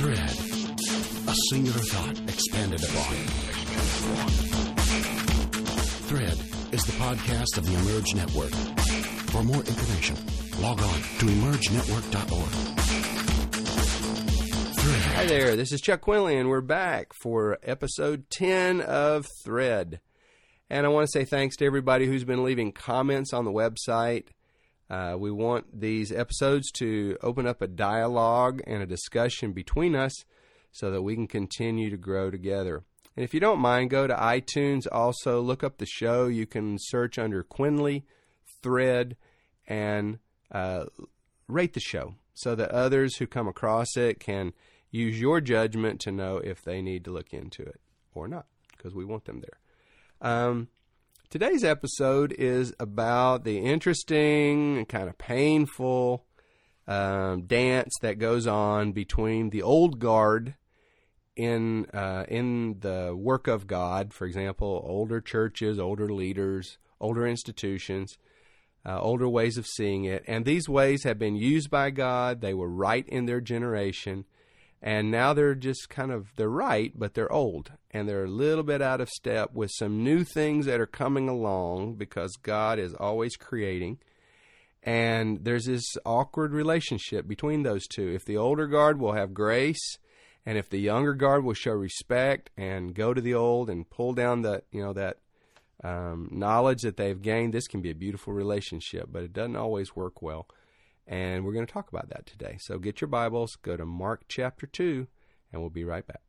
Thread. A singular thought expanded upon. Thread is the podcast of the Emerge Network. For more information, log on to emergenetwork.org. Hi there, this is Chuck Quinley, we're back for episode 10 of Thread. And I want to say thanks to everybody who's been leaving comments on the website. Uh, we want these episodes to open up a dialogue and a discussion between us so that we can continue to grow together. And if you don't mind, go to iTunes. Also, look up the show. You can search under Quinley Thread and uh, rate the show so that others who come across it can use your judgment to know if they need to look into it or not, because we want them there. Um, today's episode is about the interesting and kind of painful um, dance that goes on between the old guard in uh, in the work of God. For example, older churches, older leaders, older institutions. Uh, older ways of seeing it, and these ways have been used by God. They were right in their generation, and now they're just kind of they're right but they're old. And they're a little bit out of step with some new things that are coming along because god is always creating. And there's this awkward relationship between those two. If the older guard will have grace and if the younger guard will show respect and go to the old and pull down the you know that um, knowledge that they've gained this can be a beautiful relationship but it doesn't always work well and we're going to talk about that today. So get your Bibles, go to Mark chapter 2, and we'll be right back.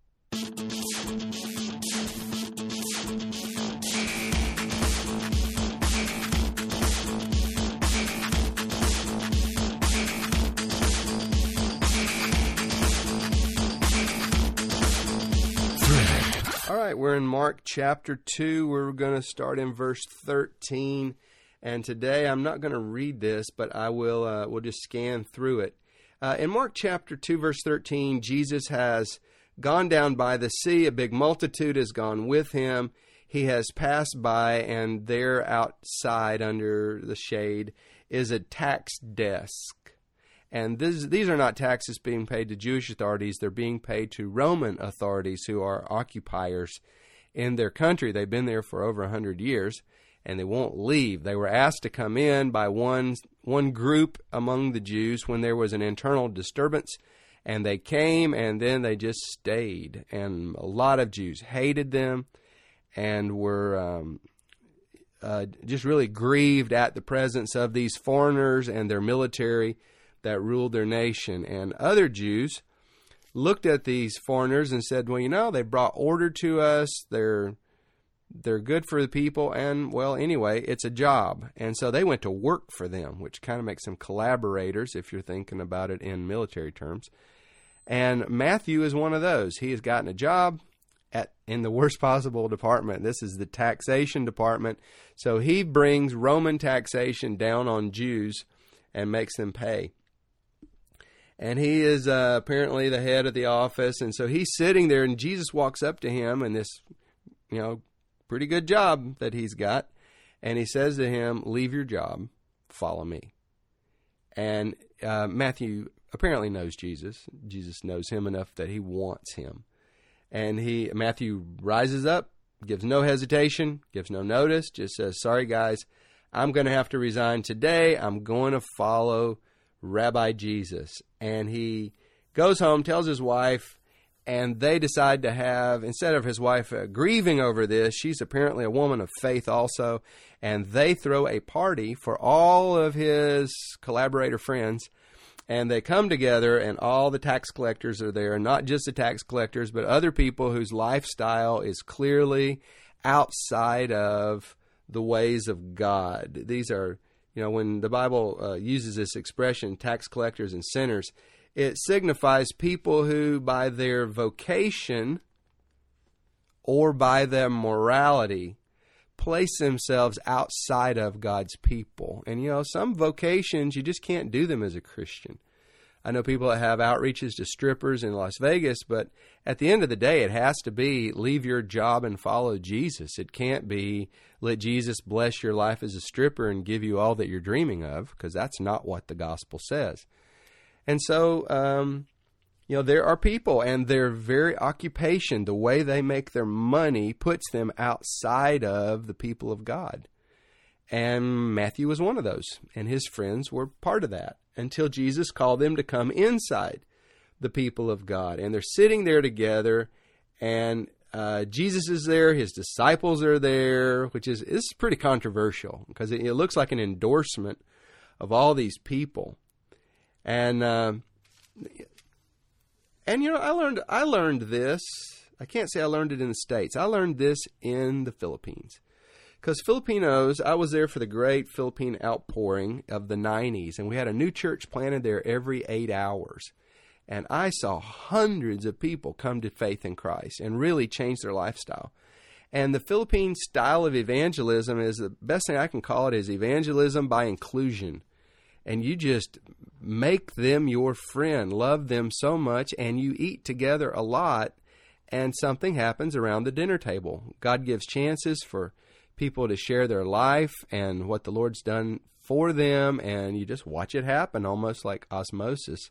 All right, we're in Mark chapter 2. We're going to start in verse 13. And today I'm not going to read this, but I will uh, will just scan through it. Uh, in Mark chapter 2, verse 13, Jesus has gone down by the sea. A big multitude has gone with him. He has passed by, and there outside under the shade is a tax desk. And this, these are not taxes being paid to Jewish authorities, they're being paid to Roman authorities who are occupiers in their country. They've been there for over a 100 years and they won't leave. They were asked to come in by one one group among the Jews when there was an internal disturbance, and they came and then they just stayed. And a lot of Jews hated them and were um, uh, just really grieved at the presence of these foreigners and their military that ruled their nation. And other Jews looked at these foreigners and said, "Well, you know, they brought order to us. They're they're good for the people and well anyway it's a job. And so they went to work for them which kind of makes them collaborators if you're thinking about it in military terms. And matthew is one of those. He has gotten a job at in the worst possible department. This is the taxation department. So he brings roman taxation down on jews and makes them pay. And he is uh, apparently the head of the office. And so he's sitting there and jesus walks up to him and this you know pretty good job that he's got. And he says to him, Leave your job, follow me. And uh, Matthew apparently knows Jesus. Jesus knows him enough that he wants him. And he Matthew rises up, gives no hesitation, gives no notice, just says, Sorry, guys, I'm going to have to resign today. I'm going to follow Rabbi Jesus. And he goes home, tells his wife, and they decide to have instead of his wife uh, grieving over this she's apparently a woman of faith also and they throw a party for all of his collaborator friends and they come together and all the tax collectors are there not just the tax collectors but other people whose lifestyle is clearly outside of the ways of god. These are you know when the bible uh, uses this expression tax collectors and sinners it signifies people who, by their vocation or by their morality, place themselves outside of God's people. And you know, some vocations, you just can't do them as a Christian. I know people that have outreaches to strippers in Las Vegas, but at the end of the day, it has to be leave your job and follow Jesus. It can't be let Jesus bless your life as a stripper and give you all that you're dreaming of, because that's not what the gospel says. And so, um, You know, there are people and their very occupation, the way they make their money, puts them outside of the people of God. And Matthew was one of those, and his friends were part of that until Jesus called them to come inside the people of God. And they're sitting there together, and uh, Jesus is there, his disciples are there, which is, is pretty controversial because it, it looks like an endorsement of all these people. And uh, and you know, I learned I learned this. I can't say I learned it in the states. I learned this in the Philippines. Because Filipinos, I was there for the great Philippine outpouring of the 90s, and we had a new church planted there every eight hours. And I saw hundreds of people come to faith in Christ and really change their lifestyle. And the Philippine style of evangelism is the best thing I can call it is evangelism by inclusion. And you just make them your friend, love them so much, and you eat together a lot, and something happens around the dinner table. God gives chances for people to share their life and what the Lord's done for them, and you just watch it happen almost like osmosis.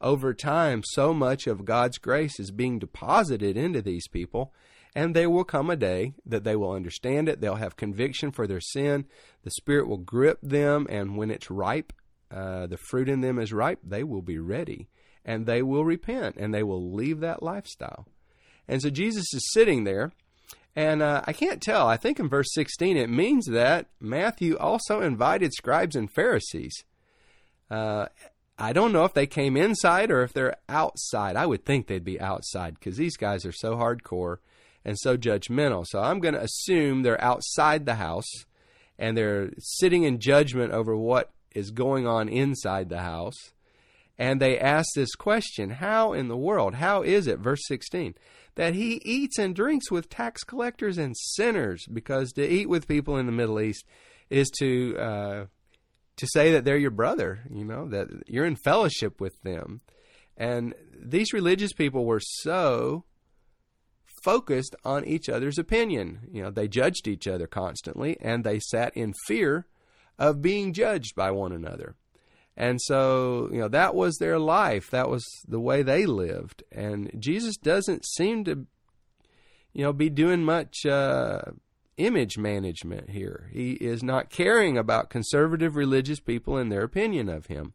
Over time, so much of God's grace is being deposited into these people, and there will come a day that they will understand it. They'll have conviction for their sin. The Spirit will grip them, and when it's ripe, uh, the fruit in them is ripe, they will be ready and they will repent and they will leave that lifestyle. And so Jesus is sitting there, and uh, I can't tell. I think in verse 16 it means that Matthew also invited scribes and Pharisees. Uh, I don't know if they came inside or if they're outside. I would think they'd be outside because these guys are so hardcore and so judgmental. So I'm going to assume they're outside the house and they're sitting in judgment over what is going on inside the house. And they ask this question How in the world, how is it, verse 16, that he eats and drinks with tax collectors and sinners? Because to eat with people in the Middle East is to. Uh, to say that they're your brother, you know, that you're in fellowship with them. And these religious people were so focused on each other's opinion. You know, they judged each other constantly and they sat in fear of being judged by one another. And so, you know, that was their life. That was the way they lived. And Jesus doesn't seem to, you know, be doing much uh, image management here. He is not caring about conservative religious people and their opinion of him.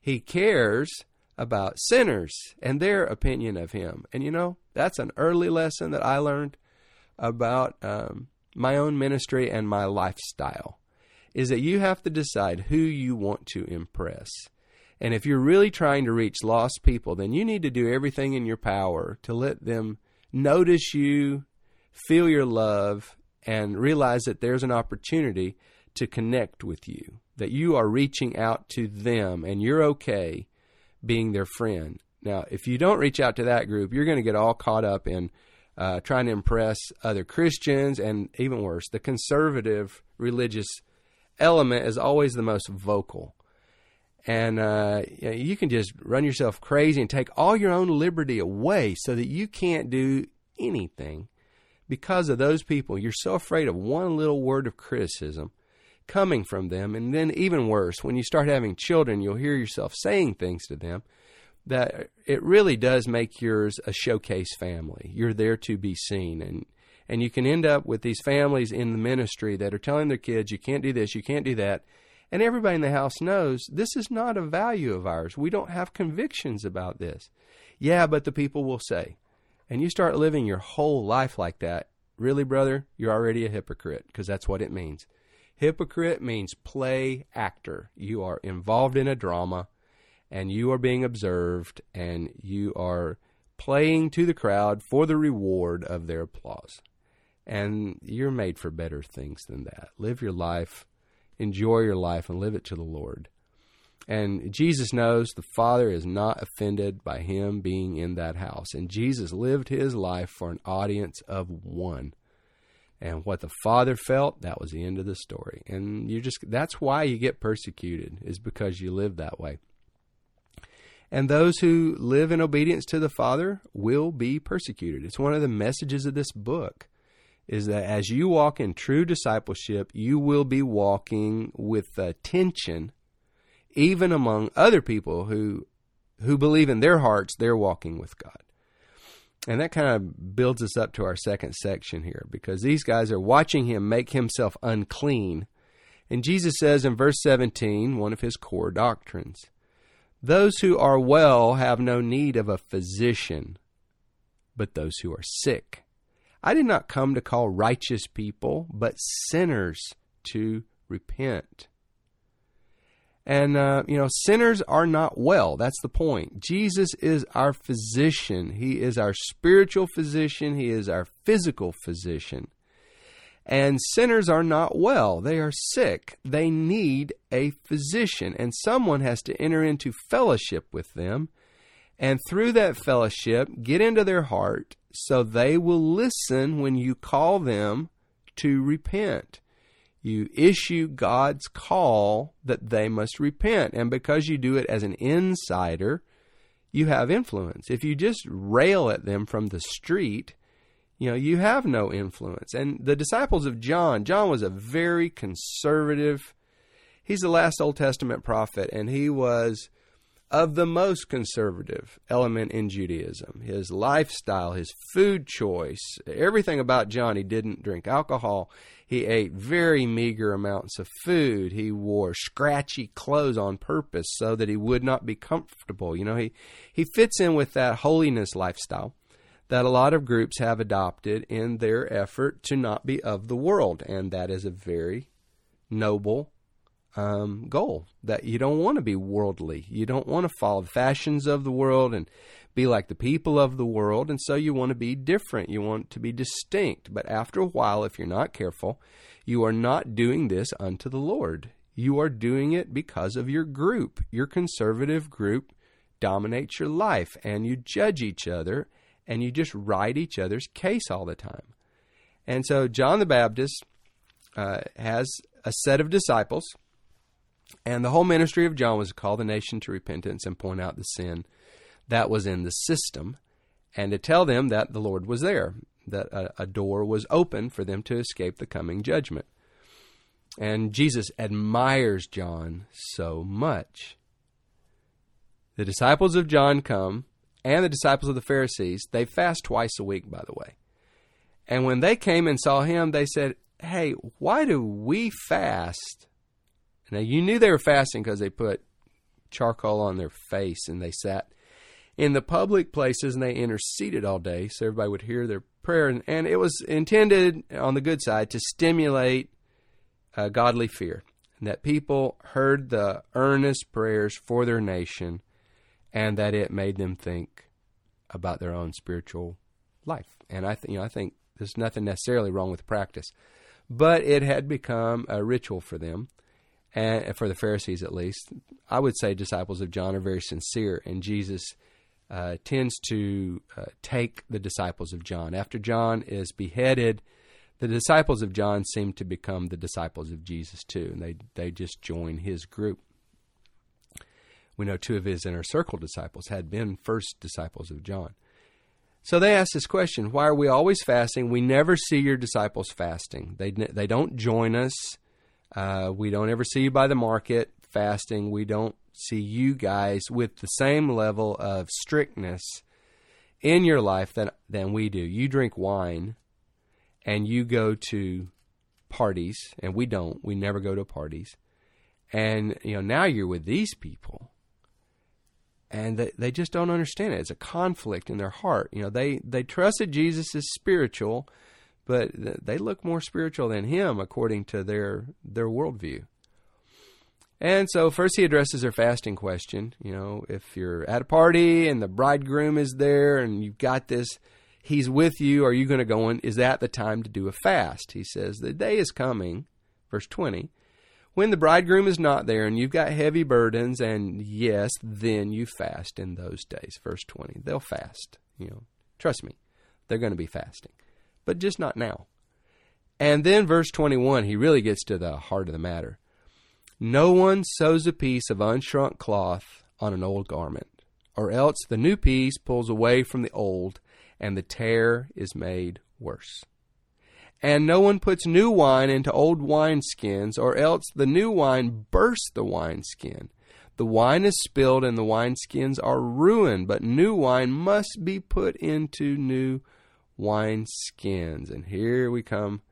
He cares about sinners and their opinion of him. And, you know, that's an early lesson that I learned about um, my own ministry and my lifestyle is that you have to decide who you want to impress. And if you're really trying to reach lost people, then you need to do everything in your power to let them notice you, feel your love, and realize that there's an opportunity to connect with you, that you are reaching out to them and you're okay being their friend. Now, if you don't reach out to that group, you're going to get all caught up in uh, trying to impress other Christians and even worse, the conservative religious element is always the most vocal. And uh, you can just run yourself crazy and take all your own liberty away so that you can't do anything because of those people. You're so afraid of one little word of criticism coming from them. And then, even worse, when you start having children, you'll hear yourself saying things to them that it really does make yours a showcase family. You're there to be seen. And and you can end up with these families in the ministry that are telling their kids, you can't do this, you can't do that. And everybody in the house knows this is not a value of ours. We don't have convictions about this. Yeah, but the people will say. And you start living your whole life like that. Really, brother, you're already a hypocrite because that's what it means. Hypocrite means play actor. You are involved in a drama and you are being observed and you are playing to the crowd for the reward of their applause. And you're made for better things than that. Live your life, enjoy your life, and live it to the Lord. And Jesus knows the Father is not offended by him being in that house. And Jesus lived his life for an audience of one. And what the Father felt, that was the end of the story. And you just that's why you get persecuted, is because you live that way. And those who live in obedience to the Father will be persecuted. It's one of the messages of this book is that as you walk in true discipleship, you will be walking with tension, even among other people who who believe in their hearts they're walking with God. And that kind of builds us up to our second section here because these guys are watching him make himself unclean. And Jesus says in verse 17, one of his core doctrines Those who are well have no need of a physician, but those who are sick. I did not come to call righteous people, but sinners to repent. And, uh, you know, sinners are not well. That's the point. Jesus is our physician. He is our spiritual physician. He is our physical physician. And sinners are not well. They are sick. They need a physician. And someone has to enter into fellowship with them. And through that fellowship, get into their heart so they will listen when you call them to repent you issue God's call that they must repent. And because you do it as an insider, you have influence. If you just rail at them from the street, you know, you have no influence. And the disciples of John, John was a very conservative, he's the last Old Testament prophet, and he was of the most conservative element in Judaism. His lifestyle, his food choice, everything about John. He didn't drink alcohol. He ate very meager amounts of food. He wore scratchy clothes on purpose so that he would not be comfortable. You know, he, he fits in with that holiness lifestyle that a lot of groups have adopted in their effort to not be of the world. And that is a very noble um, goal that you don't want to be worldly. You don't want to follow the fashions of the world and be like the people of the world, and so you want to be different. You want to be distinct. But after a while, if you're not careful, you are not doing this unto the Lord. You are doing it because of your group. Your conservative group dominates your life, and you judge each other, and you just write each other's case all the time. And so John the Baptist uh, has a set of disciples, and the whole ministry of John was to call the nation to repentance and point out the sin that was in the system and to tell them that the Lord was there, that a, a door was open for them to escape the coming judgment. And Jesus admires John so much. The disciples of John come, and the disciples of the Pharisees, they fast twice a week, by the way. And when they came and saw him, they said, Hey, why do we fast? Now, you knew they were fasting because they put charcoal on their face and they sat in the public places and they interceded all day so everybody would hear their prayer. And, and it was intended, on the good side, to stimulate uh, godly fear. And that people heard the earnest prayers for their nation and that it made them think about their own spiritual life. And I, th- you know, I think there's nothing necessarily wrong with practice, but it had become a ritual for them and for the Pharisees at least. I would say disciples of John are very sincere, and Jesus uh, tends to uh, take the disciples of John. After John is beheaded, the disciples of John seem to become the disciples of Jesus too, and they, they just join his group. We know two of his inner circle disciples had been first disciples of John. So they ask this question Why are we always fasting? We never see your disciples fasting. They, they don't join us. Uh, we don't ever see you by the market fasting. We don't see you guys with the same level of strictness in your life that than we do. You drink wine and you go to parties and we don't. We never go to parties. And you know, now you're with these people and they, they just don't understand it. It's a conflict in their heart. You know, they they trusted Jesus as spiritual, but they look more spiritual than him according to their their worldview. And so, first, he addresses their fasting question. You know, if you're at a party and the bridegroom is there and you've got this, he's with you, are you going to go in? Is that the time to do a fast? He says, The day is coming, verse 20, when the bridegroom is not there and you've got heavy burdens, and yes, then you fast in those days. Verse 20. They'll fast. You know, trust me, they're going to be fasting, but just not now. And then, verse 21, he really gets to the heart of the matter. No one sews a piece of unshrunk cloth on an old garment, or else the new piece pulls away from the old, and the tear is made worse. And no one puts new wine into old wineskins, or else the new wine bursts the wineskin. The wine is spilled and the wineskins are ruined, but new wine must be put into new wineskins. And here we come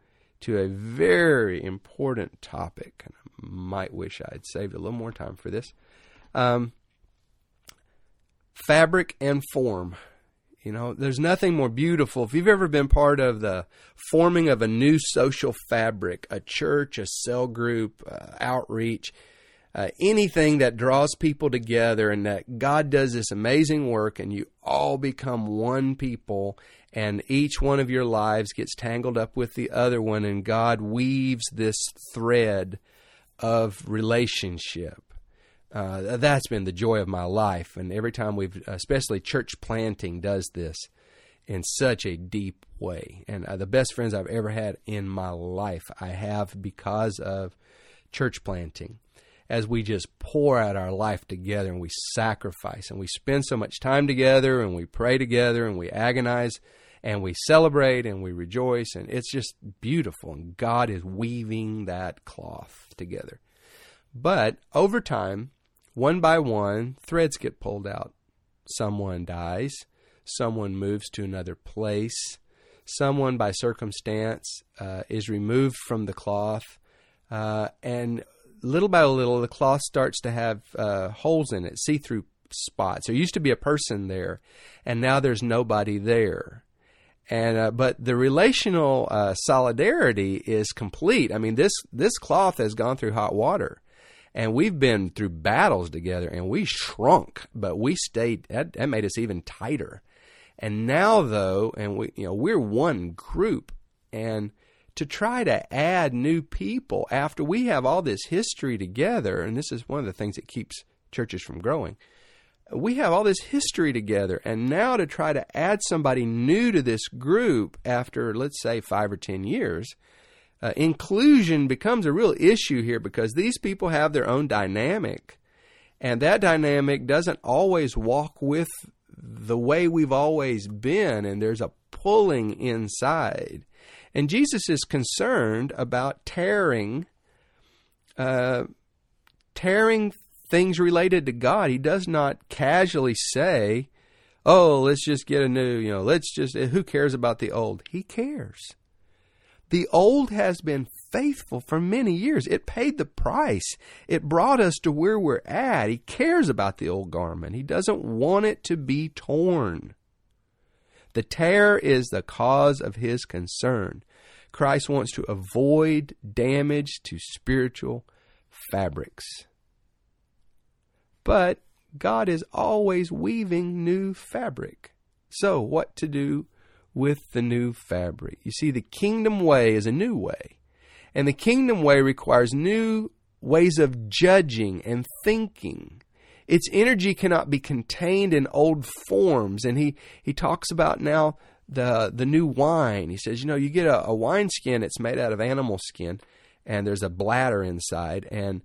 to a very important topic. And I might wish I had saved a little more time for this. Um, fabric and form. You know, there's nothing more beautiful. If you've ever been part of the forming of a new social fabric, a church, a cell group, uh, outreach, uh, anything that draws people together and that God does this amazing work and you all become one people and each one of your lives gets tangled up with the other one and God weaves this thread of relationship. Uh, that's been the joy of my life. And every time we've, especially church planting, does this in such a deep way. And uh, the best friends I've ever had in my life, I have because of church planting as we just pour out our life together and we sacrifice and we spend so much time together and we pray together and we agonize and we celebrate and we rejoice. And it's just beautiful. And God is weaving that cloth together. But over time, one by one, threads get pulled out. Someone dies, someone moves to another place, someone by circumstance uh, is removed from the cloth, uh, and little by little, the cloth starts to have uh, holes in it, see through spots. There used to be a person there, and now there's nobody there. And uh, but the relational uh, solidarity is complete. I mean, this this cloth has gone through hot water, and we've been through battles together, and we shrunk, but we stayed. That, that made us even tighter. And now, though, and we you know we're one group, and to try to add new people after we have all this history together, and this is one of the things that keeps churches from growing. We have all this history together, and now to try to add somebody new to this group after, let's say, five or ten years, uh, inclusion becomes a real issue here because these people have their own dynamic, and that dynamic doesn't always walk with the way we've always been, and there's a pulling inside. And Jesus is concerned about tearing, uh, tearing things related to God. He does not casually say, "Oh, let's just get a new," you know, let's just. Who cares about the old? He cares. The old has been faithful for many years. It paid the price. It brought us to where we're at. He cares about the old garment. He doesn't want it to be torn. The tear is the cause of his concern. Christ wants to avoid damage to spiritual fabrics. But God is always weaving new fabric. So, what to do with the new fabric? You see, the kingdom way is a new way. And the kingdom way requires new ways of judging and thinking its energy cannot be contained in old forms. And he, he talks about now the the new wine. He says, you know, you get a, a wine skin, it's made out of animal skin, and there's a bladder inside, and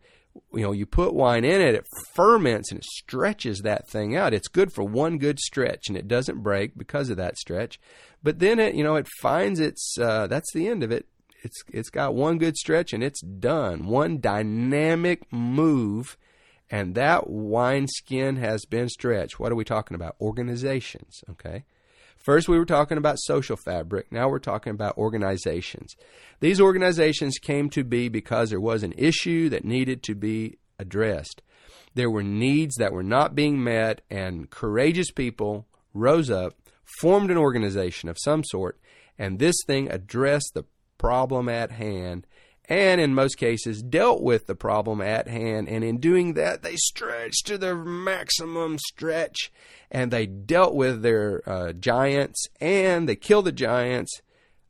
you know, you put wine in it, it ferments and it stretches that thing out. It's good for one good stretch, and it doesn't break because of that stretch. But then it, you know, it finds its uh, that's the end of it. It's it's got one good stretch and it's done. One dynamic move and that wineskin has been stretched. What are we talking about? Organizations, okay? First, we were talking about social fabric. Now we're talking about organizations. These organizations came to be because there was an issue that needed to be addressed. There were needs that were not being met, and courageous people rose up, formed an organization of some sort, and this thing addressed the problem at hand and in most cases dealt with the problem at hand. And in doing that, they stretched to their maximum stretch and they dealt with their uh, giants and they killed the giants.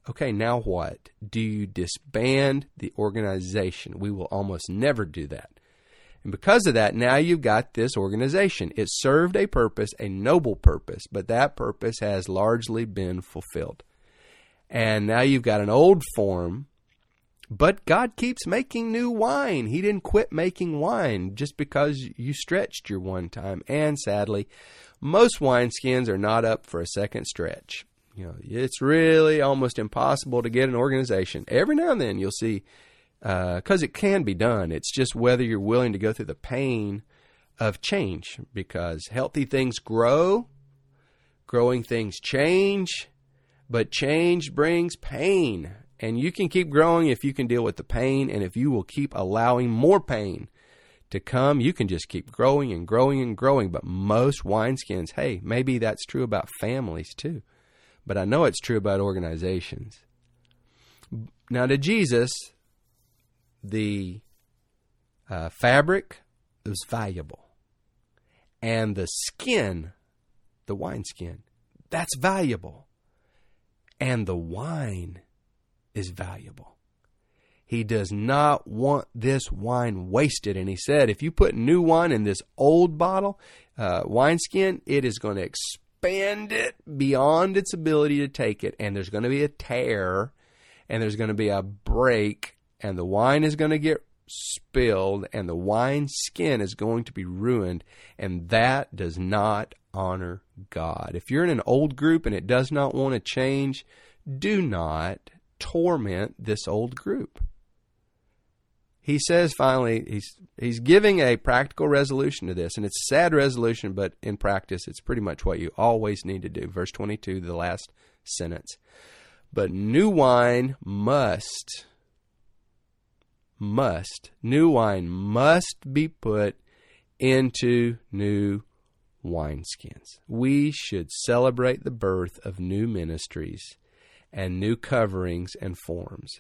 Okay, now what? Do you disband the organization? We will almost never do that. And because of that, now you've got this organization. It served a purpose, a noble purpose, but that purpose has largely been fulfilled. And now you've got an old form but God keeps making new wine. He didn't quit making wine just because you stretched your one time. And sadly, most wineskins are not up for a second stretch. You know, it's really almost impossible to get an organization. Every now and then you'll see, because uh, it can be done. It's just whether you're willing to go through the pain of change because healthy things grow, growing things change, but change brings pain. And you can keep growing if you can deal with the pain, and if you will keep allowing more pain to come, you can just keep growing and growing and growing. But most wineskins, hey, maybe that's true about families too. But I know it's true about organizations. Now, to Jesus, the uh, fabric was valuable, and the skin, the wineskin, that's valuable, and the wine is valuable. He does not want this wine wasted. And he said, if you put new wine in this old bottle, uh, wineskin, it is going to expand it beyond its ability to take it. And there's going to be a tear and there's going to be a break and the wine is going to get spilled and the wine skin is going to be ruined. And that does not honor God. If you're in an old group and it does not want to change, do not torment this old group. He says finally he's he's giving a practical resolution to this, and it's a sad resolution, but in practice it's pretty much what you always need to do. Verse twenty two, the last sentence. But new wine must must new wine must be put into new wineskins. We should celebrate the birth of new ministries and new coverings and forms.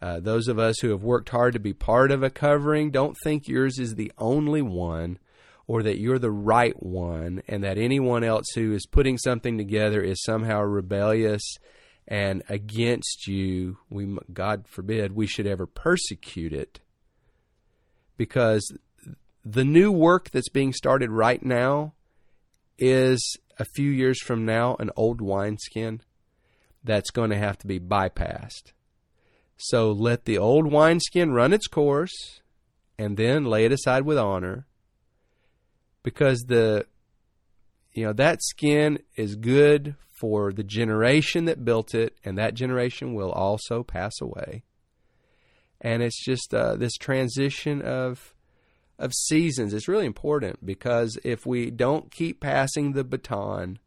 Uh, those of us who have worked hard to be part of a covering, don't think yours is the only one or that you're the right one and that anyone else who is putting something together is somehow rebellious and against you. We, God forbid, we should ever persecute it because the new work that's being started right now is a few years from now an old wineskin that's going to have to be bypassed. So let the old wineskin run its course and then lay it aside with honor because the you know that skin is good for the generation that built it and that generation will also pass away and it's just uh, this transition of of seasons is really important because if we don't keep passing the baton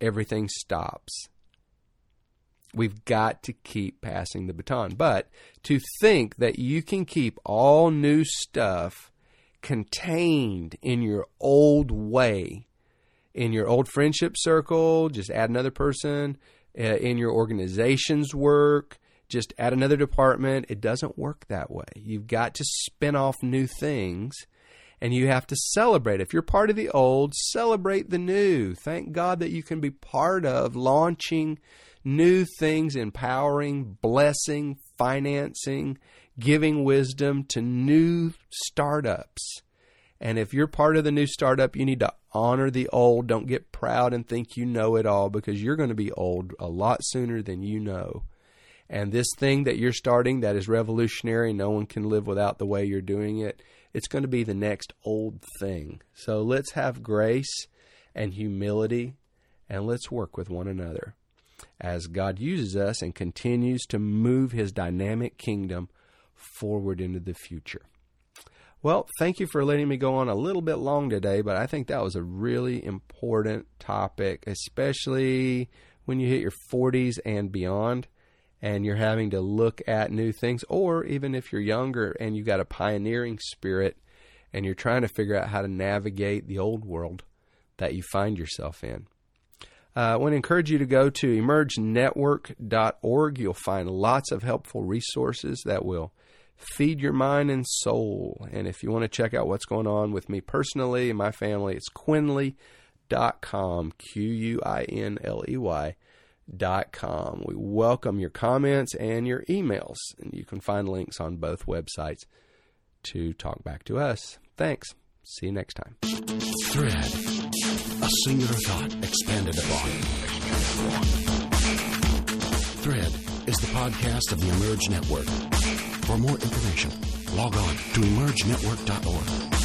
everything stops We've got to keep passing the baton. But to think that you can keep all new stuff contained in your old way, in your old friendship circle, just add another person, uh, in your organization's work, just add another department. It doesn't work that way. You've got to spin off new things and you have to celebrate. If you're part of the old, celebrate the new. Thank God that you can be part of launching new things, empowering, blessing, financing, giving wisdom to new startups. And if you're part of the new startup, you need to honor the old. Don't get proud and think you know it all because you're going to be old a lot sooner than you know. And this thing that you're starting that is revolutionary, no one can live without the way you're doing it. It's going to be the next old thing. So let's have grace and humility and let's work with one another as God uses us and continues to move his dynamic kingdom forward into the future. Well, thank you for letting me go on a little bit long today, but I think that was a really important topic, especially when you hit your 40s and beyond and you're having to look at new things, or even if you're younger and you've got a pioneering spirit and you're trying to figure out how to navigate the old world that you find yourself in. Uh, I want to encourage you to go to emergenetwork.org. You'll find lots of helpful resources that will feed your mind and soul. And if you want to check out what's going on with me personally and my family, it's quinley.com, Q U I N L E Y. Dot com. We welcome your comments and your emails, and you can find links on both websites to talk back to us. Thanks. See you next time. Thread a singular thought expanded upon. Thread is the podcast of the Emerge Network. For more information, log on to emergenetwork.org.